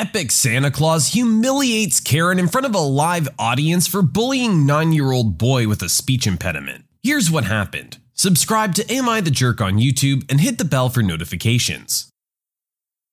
Epic Santa Claus humiliates Karen in front of a live audience for bullying 9 year old boy with a speech impediment. Here's what happened. Subscribe to Am I the Jerk on YouTube and hit the bell for notifications.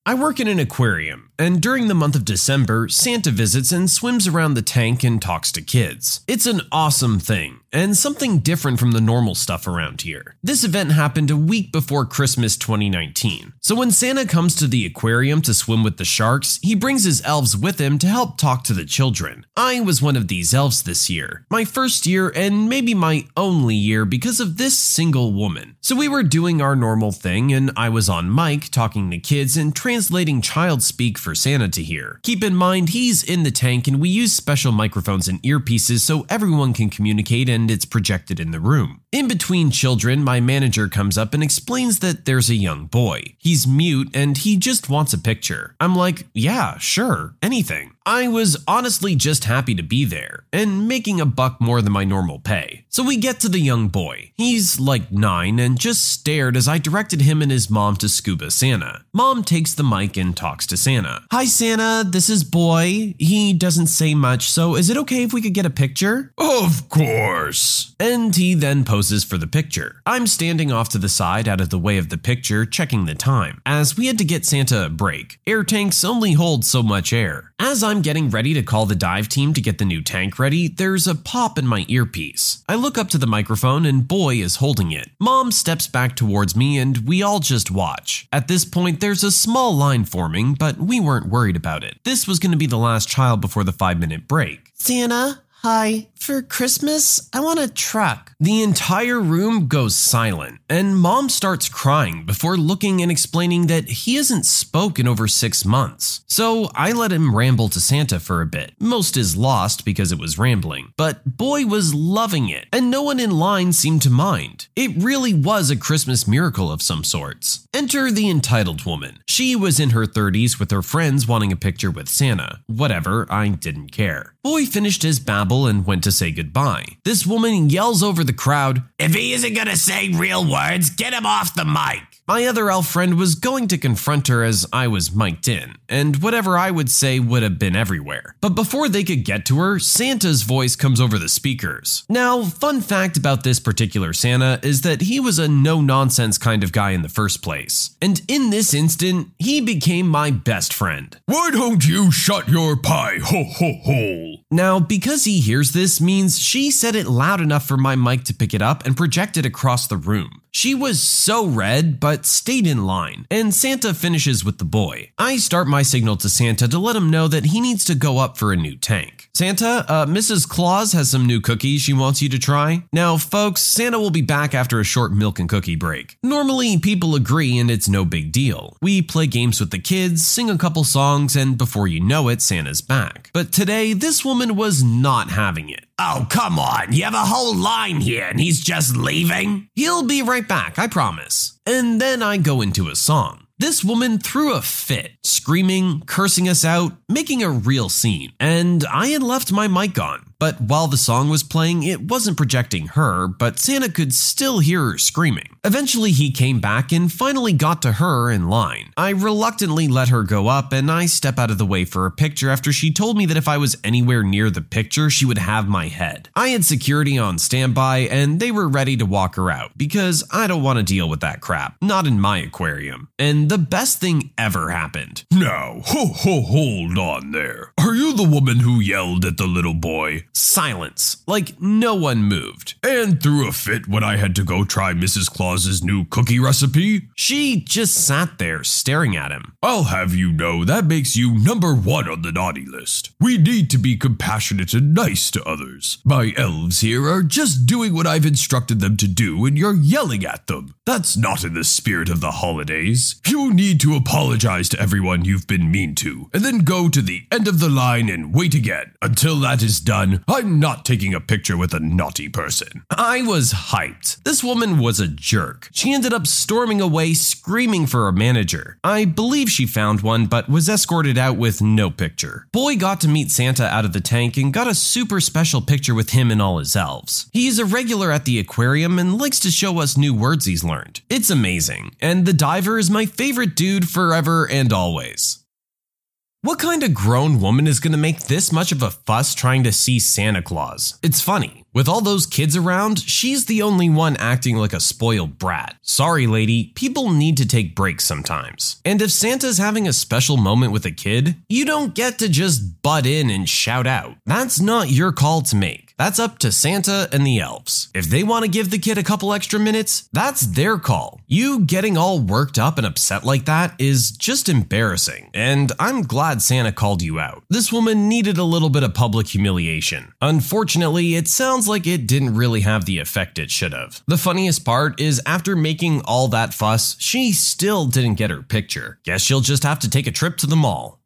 I work in an aquarium, and during the month of December, Santa visits and swims around the tank and talks to kids. It's an awesome thing, and something different from the normal stuff around here. This event happened a week before Christmas 2019. So when Santa comes to the aquarium to swim with the sharks, he brings his elves with him to help talk to the children. I was one of these elves this year, my first year and maybe my only year because of this single woman. So we were doing our normal thing, and I was on mic talking to kids and translating child speak for Santa to hear. Keep in mind, he's in the tank, and we use special microphones and earpieces so everyone can communicate and it's projected in the room. In between children, my manager comes up and explains that there's a young boy. He's mute and he just wants a picture. I'm like, yeah, sure, anything. I was honestly just happy to be there and making a buck more than my normal pay. So we get to the young boy. He's like nine and just stared as I directed him and his mom to Scuba Santa. Mom takes the mic and talks to Santa. Hi, Santa, this is Boy. He doesn't say much, so is it okay if we could get a picture? Of course. And he then poses for the picture. I'm standing off to the side out of the way of the picture, checking the time, as we had to get Santa a break. Air tanks only hold so much air. As I'm getting ready to call the dive team to get the new tank ready, there's a pop in my earpiece. I look up to the microphone and Boy is holding it. Mom steps back towards me and we all just watch. At this point, there's a small line forming, but we weren't worried about it. This was going to be the last child before the five minute break. Santa, Hi, for Christmas, I want a truck. The entire room goes silent, and mom starts crying before looking and explaining that he hasn't spoken over six months. So I let him ramble to Santa for a bit. Most is lost because it was rambling, but boy was loving it, and no one in line seemed to mind. It really was a Christmas miracle of some sorts. Enter the entitled woman. She was in her 30s with her friends wanting a picture with Santa. Whatever, I didn't care. Boy finished his babble and went to say goodbye. This woman yells over the crowd, If he isn't gonna say real words, get him off the mic. My other elf friend was going to confront her as I was mic'd in, and whatever I would say would have been everywhere. But before they could get to her, Santa's voice comes over the speakers. Now, fun fact about this particular Santa is that he was a no nonsense kind of guy in the first place. And in this instant, he became my best friend. Why don't you shut your pie ho ho hole? Now, because he hears this means she said it loud enough for my mic to pick it up and project it across the room. She was so red, but stayed in line, and Santa finishes with the boy. I start my signal to Santa to let him know that he needs to go up for a new tank. Santa, uh, Mrs. Claus has some new cookies she wants you to try. Now, folks, Santa will be back after a short milk and cookie break. Normally, people agree and it's no big deal. We play games with the kids, sing a couple songs, and before you know it, Santa's back. But today, this woman was not having it. Oh, come on. You have a whole line here and he's just leaving? He'll be right back, I promise. And then I go into a song. This woman threw a fit, screaming, cursing us out, making a real scene, and I had left my mic on. But while the song was playing, it wasn't projecting her, but Santa could still hear her screaming. Eventually, he came back and finally got to her in line. I reluctantly let her go up and I step out of the way for a picture after she told me that if I was anywhere near the picture, she would have my head. I had security on standby and they were ready to walk her out because I don't want to deal with that crap. Not in my aquarium. And the best thing ever happened. Now, ho ho hold on there. Are you the woman who yelled at the little boy? Silence. Like no one moved. And threw a fit when I had to go try Mrs. Claus's new cookie recipe? She just sat there staring at him. I'll have you know that makes you number one on the naughty list. We need to be compassionate and nice to others. My elves here are just doing what I've instructed them to do, and you're yelling at them. That's not in the spirit of the holidays. You need to apologize to everyone you've been mean to, and then go to the end of the line and wait again. Until that is done, I'm not taking a picture with a naughty person. I was hyped. This woman was a jerk. She ended up storming away screaming for a manager. I believe she found one, but was escorted out with no picture. Boy got to meet Santa out of the tank and got a super special picture with him and all his elves. He's a regular at the aquarium and likes to show us new words he's learned. It's amazing, and the diver is my favorite dude forever and always. What kind of grown woman is going to make this much of a fuss trying to see Santa Claus? It's funny. With all those kids around, she's the only one acting like a spoiled brat. Sorry, lady, people need to take breaks sometimes. And if Santa's having a special moment with a kid, you don't get to just butt in and shout out. That's not your call to make. That's up to Santa and the elves. If they want to give the kid a couple extra minutes, that's their call. You getting all worked up and upset like that is just embarrassing, and I'm glad Santa called you out. This woman needed a little bit of public humiliation. Unfortunately, it sounds like it didn't really have the effect it should have. The funniest part is after making all that fuss, she still didn't get her picture. Guess she'll just have to take a trip to the mall.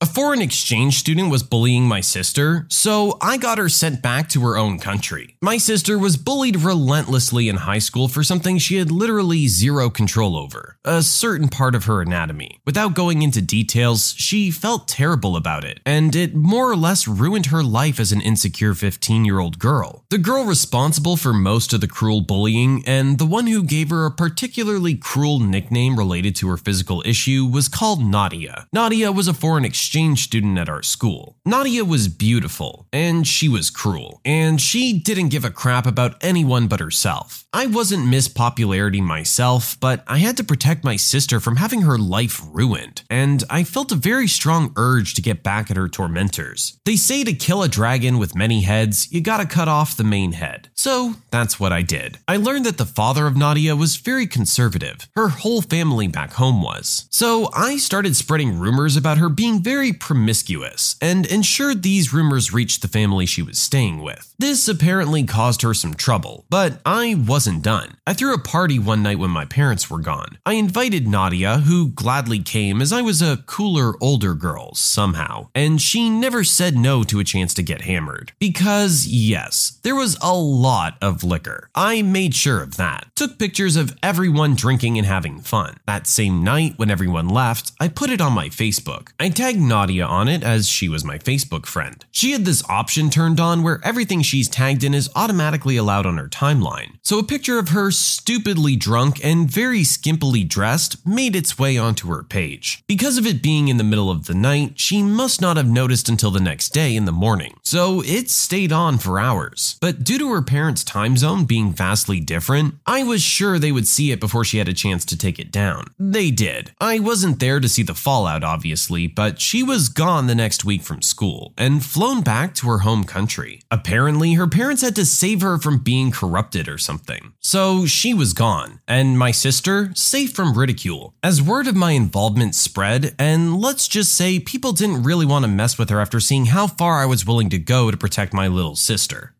A foreign exchange student was bullying my sister, so I got her sent back to her own country. My sister was bullied relentlessly in high school for something she had literally zero control over a certain part of her anatomy. Without going into details, she felt terrible about it, and it more or less ruined her life as an insecure 15 year old girl. The girl responsible for most of the cruel bullying, and the one who gave her a particularly cruel nickname related to her physical issue, was called Nadia. Nadia was a foreign exchange exchange student at our school. Nadia was beautiful, and she was cruel, and she didn't give a crap about anyone but herself. I wasn't Miss Popularity myself, but I had to protect my sister from having her life ruined, and I felt a very strong urge to get back at her tormentors. They say to kill a dragon with many heads, you gotta cut off the main head. So that's what I did. I learned that the father of Nadia was very conservative. Her whole family back home was. So I started spreading rumors about her being very promiscuous and ensured these rumors reached the family she was staying with. This apparently caused her some trouble, but I wasn't done. I threw a party one night when my parents were gone. I invited Nadia, who gladly came as I was a cooler older girl somehow, and she never said no to a chance to get hammered. Because, yes, there was a lot of liquor. I made sure of that. Took pictures of everyone drinking and having fun. That same night, when everyone left, I put it on my Facebook. I tagged Nadia on it as she was my Facebook friend. She had this option turned on where everything she's tagged in is automatically allowed on her timeline. So a picture of her stupidly drunk and very skimpily dressed made its way onto her page. Because of it being in the middle of the night, she must not have noticed until the next day in the morning. So it stayed on for hours. But due to her parents' time zone being vastly different, I was sure they would see it before she had a chance to take it down. They did. I wasn't there to see the fallout, obviously, but she was gone the next week from school and flown back to her home country. Apparently, her parents had to save her from being corrupted or something. So she was gone, and my sister safe from ridicule. As word of my involvement spread, and let's just say people didn't really want to mess with her after seeing how far I was willing to go to protect my little sister.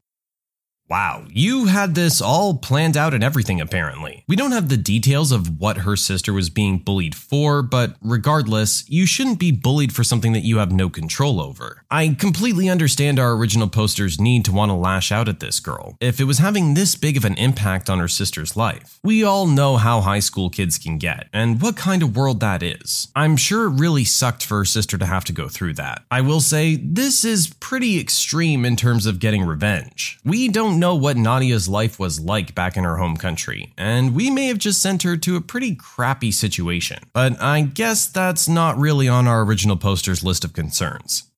Wow, you had this all planned out and everything, apparently. We don't have the details of what her sister was being bullied for, but regardless, you shouldn't be bullied for something that you have no control over. I completely understand our original poster's need to want to lash out at this girl, if it was having this big of an impact on her sister's life. We all know how high school kids can get, and what kind of world that is. I'm sure it really sucked for her sister to have to go through that. I will say, this is pretty extreme in terms of getting revenge. We don't don't know what Nadia's life was like back in her home country, and we may have just sent her to a pretty crappy situation. But I guess that's not really on our original poster's list of concerns.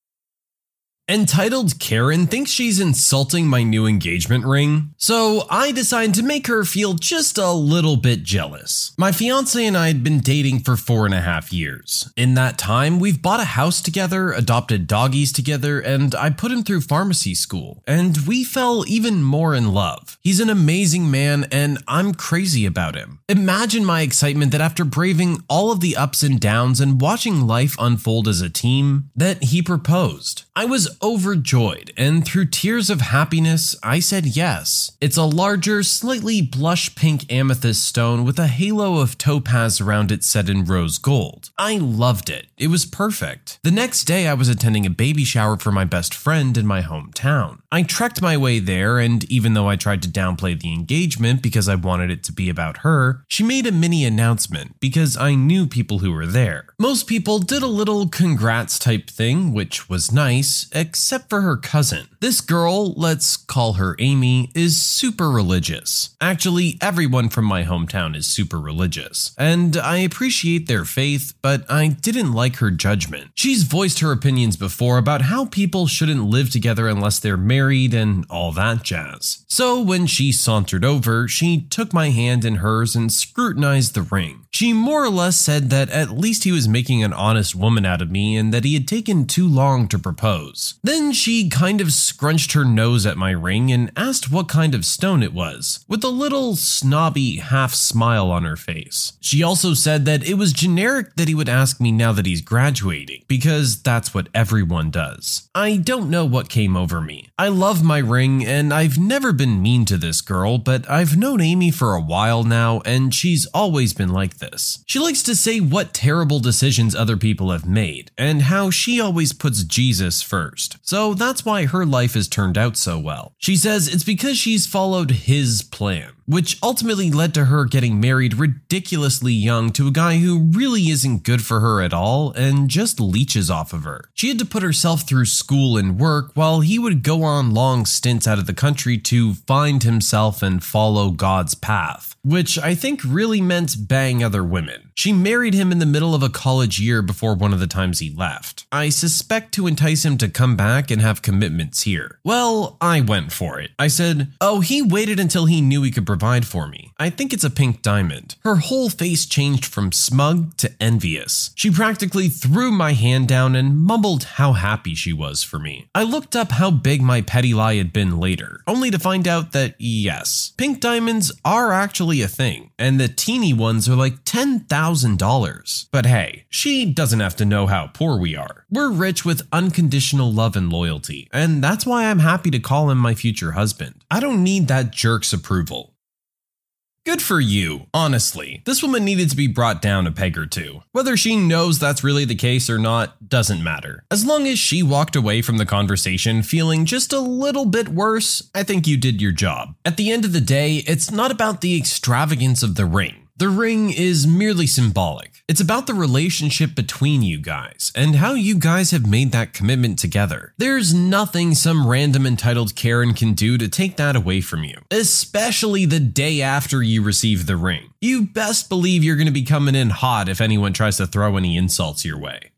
Entitled Karen thinks she's insulting my new engagement ring, so I decided to make her feel just a little bit jealous. My fiance and I had been dating for four and a half years. In that time, we've bought a house together, adopted doggies together, and I put him through pharmacy school, and we fell even more in love. He's an amazing man, and I'm crazy about him. Imagine my excitement that after braving all of the ups and downs and watching life unfold as a team, that he proposed. I overjoyed, and through tears of happiness, I said yes. It's a larger, slightly blush pink amethyst stone with a halo of topaz around it set in rose gold. I loved it. It was perfect. The next day, I was attending a baby shower for my best friend in my hometown. I trekked my way there, and even though I tried to downplay the engagement because I wanted it to be about her, she made a mini announcement because I knew people who were there. Most people did a little congrats type thing, which was nice, except for her cousin. This girl, let's call her Amy, is super religious. Actually, everyone from my hometown is super religious, and I appreciate their faith, but I didn't like her judgment. She's voiced her opinions before about how people shouldn't live together unless they're married and all that jazz. So when she sauntered over, she took my hand in hers and scrutinized the ring. She more or less said that at least he was making an honest woman out of me and that he had taken too long to propose. Then she kind of scrunched her nose at my ring and asked what kind of stone it was, with a little snobby half smile on her face. She also said that it was generic that he would ask me now that he's graduating, because that's what everyone does. I don't know what came over me. I love my ring and I've never been mean to this girl, but I've known Amy for a while now and she's always been like this. She likes to say what terrible decisions other people have made, and how she always puts Jesus first. So that's why her life has turned out so well. She says it's because she's followed his plan which ultimately led to her getting married ridiculously young to a guy who really isn't good for her at all and just leeches off of her. She had to put herself through school and work while he would go on long stints out of the country to find himself and follow God's path, which I think really meant bang other women. She married him in the middle of a college year before one of the times he left. I suspect to entice him to come back and have commitments here. Well, I went for it. I said, Oh, he waited until he knew he could provide for me. I think it's a pink diamond. Her whole face changed from smug to envious. She practically threw my hand down and mumbled how happy she was for me. I looked up how big my petty lie had been later, only to find out that yes, pink diamonds are actually a thing, and the teeny ones are like $10,000. But hey, she doesn't have to know how poor we are. We're rich with unconditional love and loyalty, and that's why I'm happy to call him my future husband. I don't need that jerk's approval. Good for you, honestly. This woman needed to be brought down a peg or two. Whether she knows that's really the case or not doesn't matter. As long as she walked away from the conversation feeling just a little bit worse, I think you did your job. At the end of the day, it's not about the extravagance of the ring. The ring is merely symbolic. It's about the relationship between you guys and how you guys have made that commitment together. There's nothing some random entitled Karen can do to take that away from you, especially the day after you receive the ring. You best believe you're going to be coming in hot if anyone tries to throw any insults your way.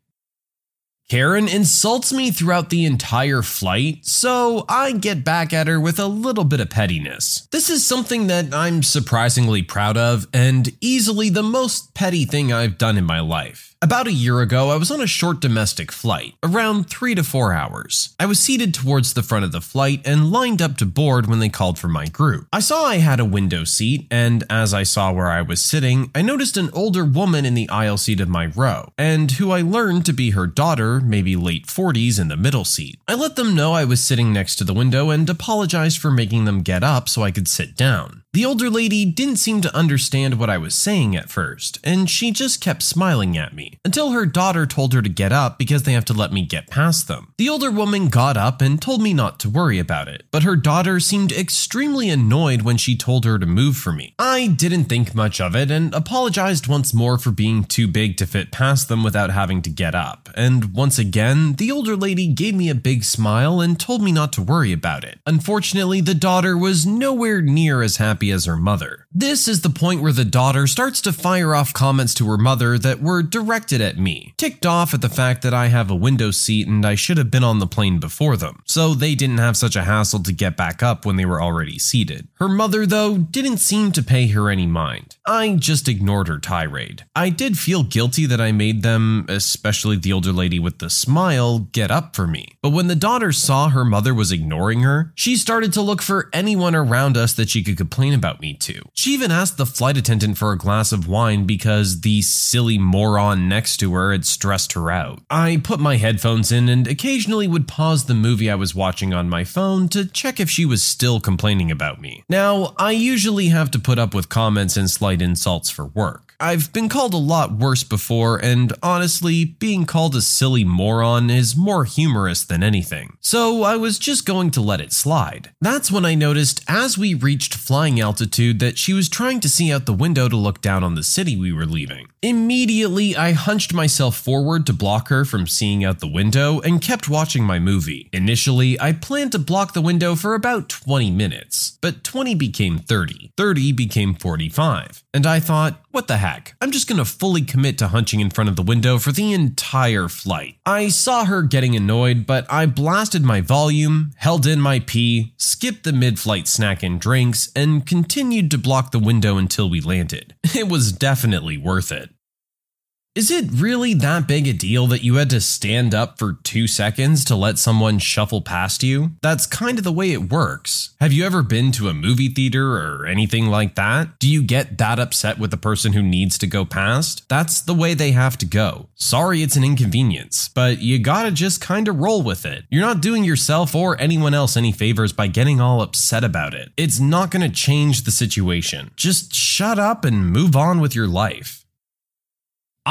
Karen insults me throughout the entire flight, so I get back at her with a little bit of pettiness. This is something that I'm surprisingly proud of, and easily the most petty thing I've done in my life. About a year ago, I was on a short domestic flight, around three to four hours. I was seated towards the front of the flight and lined up to board when they called for my group. I saw I had a window seat, and as I saw where I was sitting, I noticed an older woman in the aisle seat of my row, and who I learned to be her daughter, maybe late 40s, in the middle seat. I let them know I was sitting next to the window and apologized for making them get up so I could sit down. The older lady didn't seem to understand what I was saying at first, and she just kept smiling at me until her daughter told her to get up because they have to let me get past them. The older woman got up and told me not to worry about it, but her daughter seemed extremely annoyed when she told her to move for me. I didn't think much of it and apologized once more for being too big to fit past them without having to get up. And once again, the older lady gave me a big smile and told me not to worry about it. Unfortunately, the daughter was nowhere near as happy happy as her mother. This is the point where the daughter starts to fire off comments to her mother that were directed at me, ticked off at the fact that I have a window seat and I should have been on the plane before them, so they didn't have such a hassle to get back up when they were already seated. Her mother, though, didn't seem to pay her any mind. I just ignored her tirade. I did feel guilty that I made them, especially the older lady with the smile, get up for me. But when the daughter saw her mother was ignoring her, she started to look for anyone around us that she could complain complain about me too. She even asked the flight attendant for a glass of wine because the silly moron next to her had stressed her out. I put my headphones in and occasionally would pause the movie I was watching on my phone to check if she was still complaining about me. Now, I usually have to put up with comments and slight insults for work. I've been called a lot worse before, and honestly, being called a silly moron is more humorous than anything. So I was just going to let it slide. That's when I noticed as we reached flying altitude that she was trying to see out the window to look down on the city we were leaving. Immediately, I hunched myself forward to block her from seeing out the window and kept watching my movie. Initially, I planned to block the window for about 20 minutes, but 20 became 30, 30 became 45, and I thought, what the heck? I'm just gonna fully commit to hunching in front of the window for the entire flight. I saw her getting annoyed, but I blasted my volume, held in my pee, skipped the mid flight snack and drinks, and continued to block the window until we landed. It was definitely worth it. Is it really that big a deal that you had to stand up for two seconds to let someone shuffle past you? That's kind of the way it works. Have you ever been to a movie theater or anything like that? Do you get that upset with the person who needs to go past? That's the way they have to go. Sorry it's an inconvenience, but you gotta just kinda roll with it. You're not doing yourself or anyone else any favors by getting all upset about it. It's not gonna change the situation. Just shut up and move on with your life.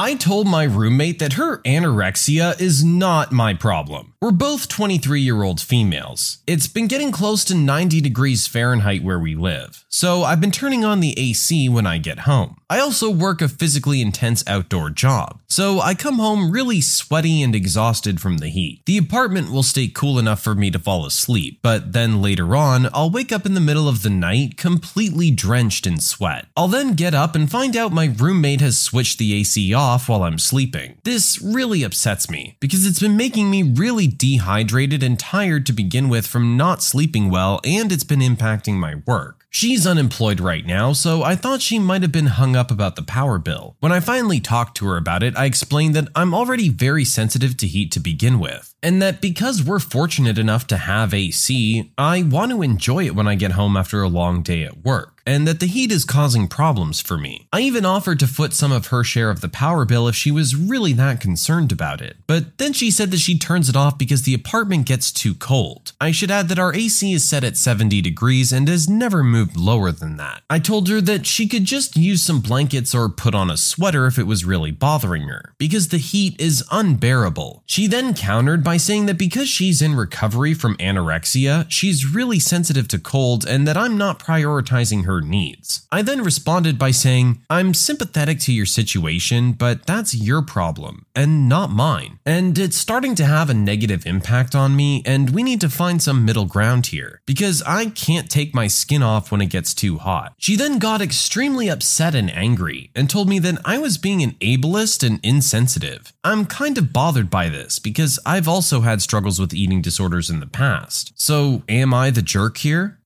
I told my roommate that her anorexia is not my problem. We're both 23 year old females. It's been getting close to 90 degrees Fahrenheit where we live, so I've been turning on the AC when I get home. I also work a physically intense outdoor job, so I come home really sweaty and exhausted from the heat. The apartment will stay cool enough for me to fall asleep, but then later on, I'll wake up in the middle of the night completely drenched in sweat. I'll then get up and find out my roommate has switched the AC off while I'm sleeping. This really upsets me because it's been making me really dehydrated and tired to begin with from not sleeping well, and it's been impacting my work. She's unemployed right now, so I thought she might have been hung up about the power bill. When I finally talked to her about it, I explained that I'm already very sensitive to heat to begin with, and that because we're fortunate enough to have AC, I want to enjoy it when I get home after a long day at work and that the heat is causing problems for me. I even offered to foot some of her share of the power bill if she was really that concerned about it, but then she said that she turns it off because the apartment gets too cold. I should add that our AC is set at 70 degrees and has never moved lower than that. I told her that she could just use some blankets or put on a sweater if it was really bothering her, because the heat is unbearable. She then countered by saying that because she's in recovery from anorexia, she's really sensitive to cold and that I'm not prioritizing her needs. I then responded by saying, I'm sympathetic to your situation, but that's your problem and not mine. And it's starting to have a negative impact on me, and we need to find some middle ground here because I can't take my skin off when it gets too hot. She then got extremely upset and angry and told me that I was being an ableist and insensitive. I'm kind of bothered by this because I've also had struggles with eating disorders in the past. So, am I the jerk here?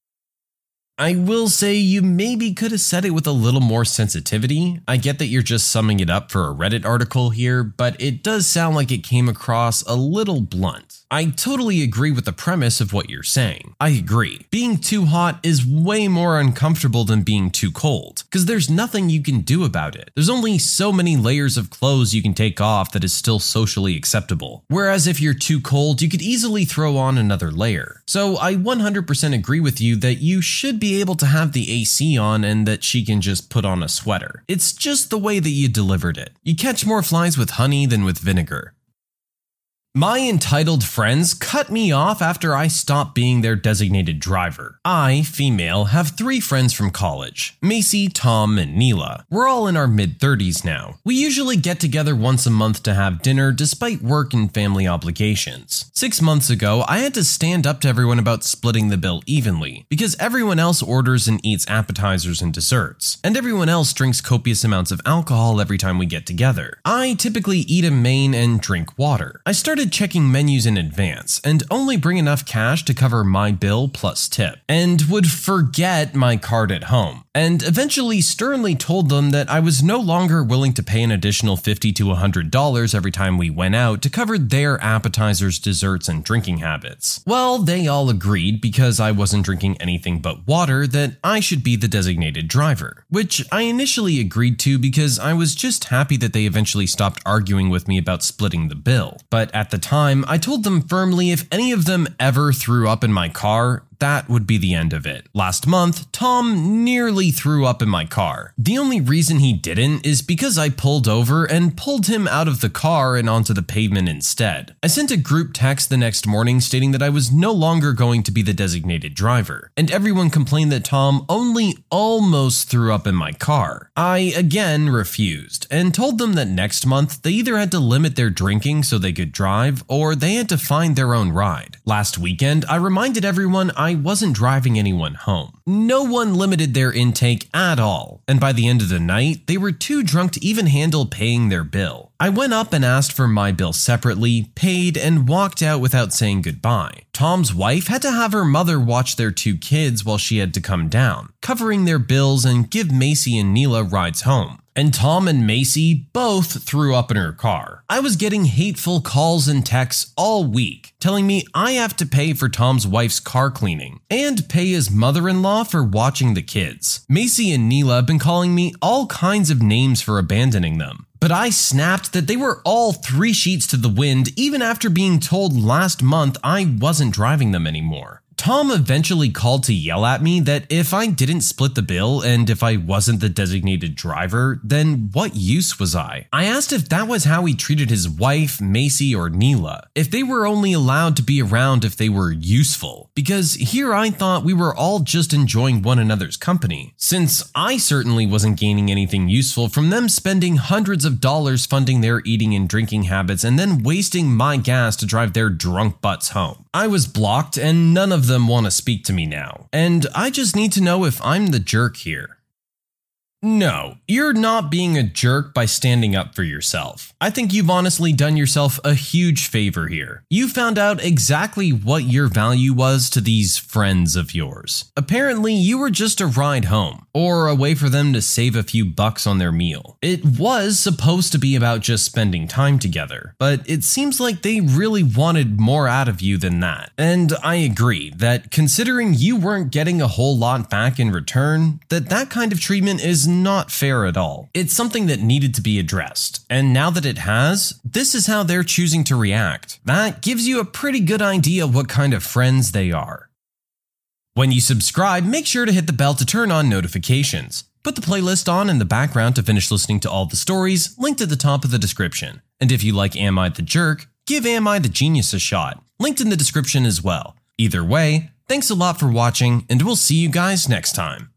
I will say you maybe could have said it with a little more sensitivity. I get that you're just summing it up for a Reddit article here, but it does sound like it came across a little blunt. I totally agree with the premise of what you're saying. I agree. Being too hot is way more uncomfortable than being too cold, because there's nothing you can do about it. There's only so many layers of clothes you can take off that is still socially acceptable. Whereas if you're too cold, you could easily throw on another layer. So I 100% agree with you that you should be able to have the AC on and that she can just put on a sweater. It's just the way that you delivered it. You catch more flies with honey than with vinegar. My entitled friends cut me off after I stopped being their designated driver. I, female, have three friends from college Macy, Tom, and Neela. We're all in our mid 30s now. We usually get together once a month to have dinner despite work and family obligations. Six months ago, I had to stand up to everyone about splitting the bill evenly because everyone else orders and eats appetizers and desserts, and everyone else drinks copious amounts of alcohol every time we get together. I typically eat a main and drink water. I started started checking menus in advance and only bring enough cash to cover my bill plus tip, and would forget my card at home. And eventually sternly told them that I was no longer willing to pay an additional 50 to $100 every time we went out to cover their appetizers, desserts, and drinking habits. Well, they all agreed because I wasn't drinking anything but water that I should be the designated driver, which I initially agreed to because I was just happy that they eventually stopped arguing with me about splitting the bill. But at the time, I told them firmly if any of them ever threw up in my car, that would be the end of it. Last month, Tom nearly threw up in my car. The only reason he didn't is because I pulled over and pulled him out of the car and onto the pavement instead. I sent a group text the next morning stating that I was no longer going to be the designated driver, and everyone complained that Tom only almost threw up in my car. I again refused and told them that next month they either had to limit their drinking so they could drive or they had to find their own ride. Last weekend, I reminded everyone I wasn't driving anyone home. No one limited their intake at all, and by the end of the night, they were too drunk to even handle paying their bill. I went up and asked for my bill separately, paid, and walked out without saying goodbye. Tom's wife had to have her mother watch their two kids while she had to come down, covering their bills and give Macy and Neela rides home and Tom and Macy both threw up in her car. I was getting hateful calls and texts all week telling me I have to pay for Tom's wife's car cleaning and pay his mother in law for watching the kids. Macy and Neela have been calling me all kinds of names for abandoning them. But I snapped that they were all three sheets to the wind even after being told last month I wasn't driving them anymore. Tom eventually called to yell at me that if I didn't split the bill and if I wasn't the designated driver, then what use was I? I asked if that was how he treated his wife, Macy, or Neela, if they were only allowed to be around if they were useful, because here I thought we were all just enjoying one another's company, since I certainly wasn't gaining anything useful from them spending hundreds of dollars funding their eating and drinking habits and then wasting my gas to drive their drunk butts home. I was blocked and none of them want to speak to me now, and I just need to know if I'm the jerk here. No, you're not being a jerk by standing up for yourself. I think you've honestly done yourself a huge favor here. You found out exactly what your value was to these friends of yours. Apparently, you were just a ride home, or a way for them to save a few bucks on their meal. It was supposed to be about just spending time together, but it seems like they really wanted more out of you than that. And I agree that considering you weren't getting a whole lot back in return, that that kind of treatment is not fair at all. It's something that needed to be addressed, and now that it has, this is how they're choosing to react. That gives you a pretty good idea what kind of friends they are. When you subscribe, make sure to hit the bell to turn on notifications. Put the playlist on in the background to finish listening to all the stories, linked at the top of the description. And if you like Am I the Jerk, give Am I the Genius a shot, linked in the description as well. Either way, thanks a lot for watching, and we'll see you guys next time.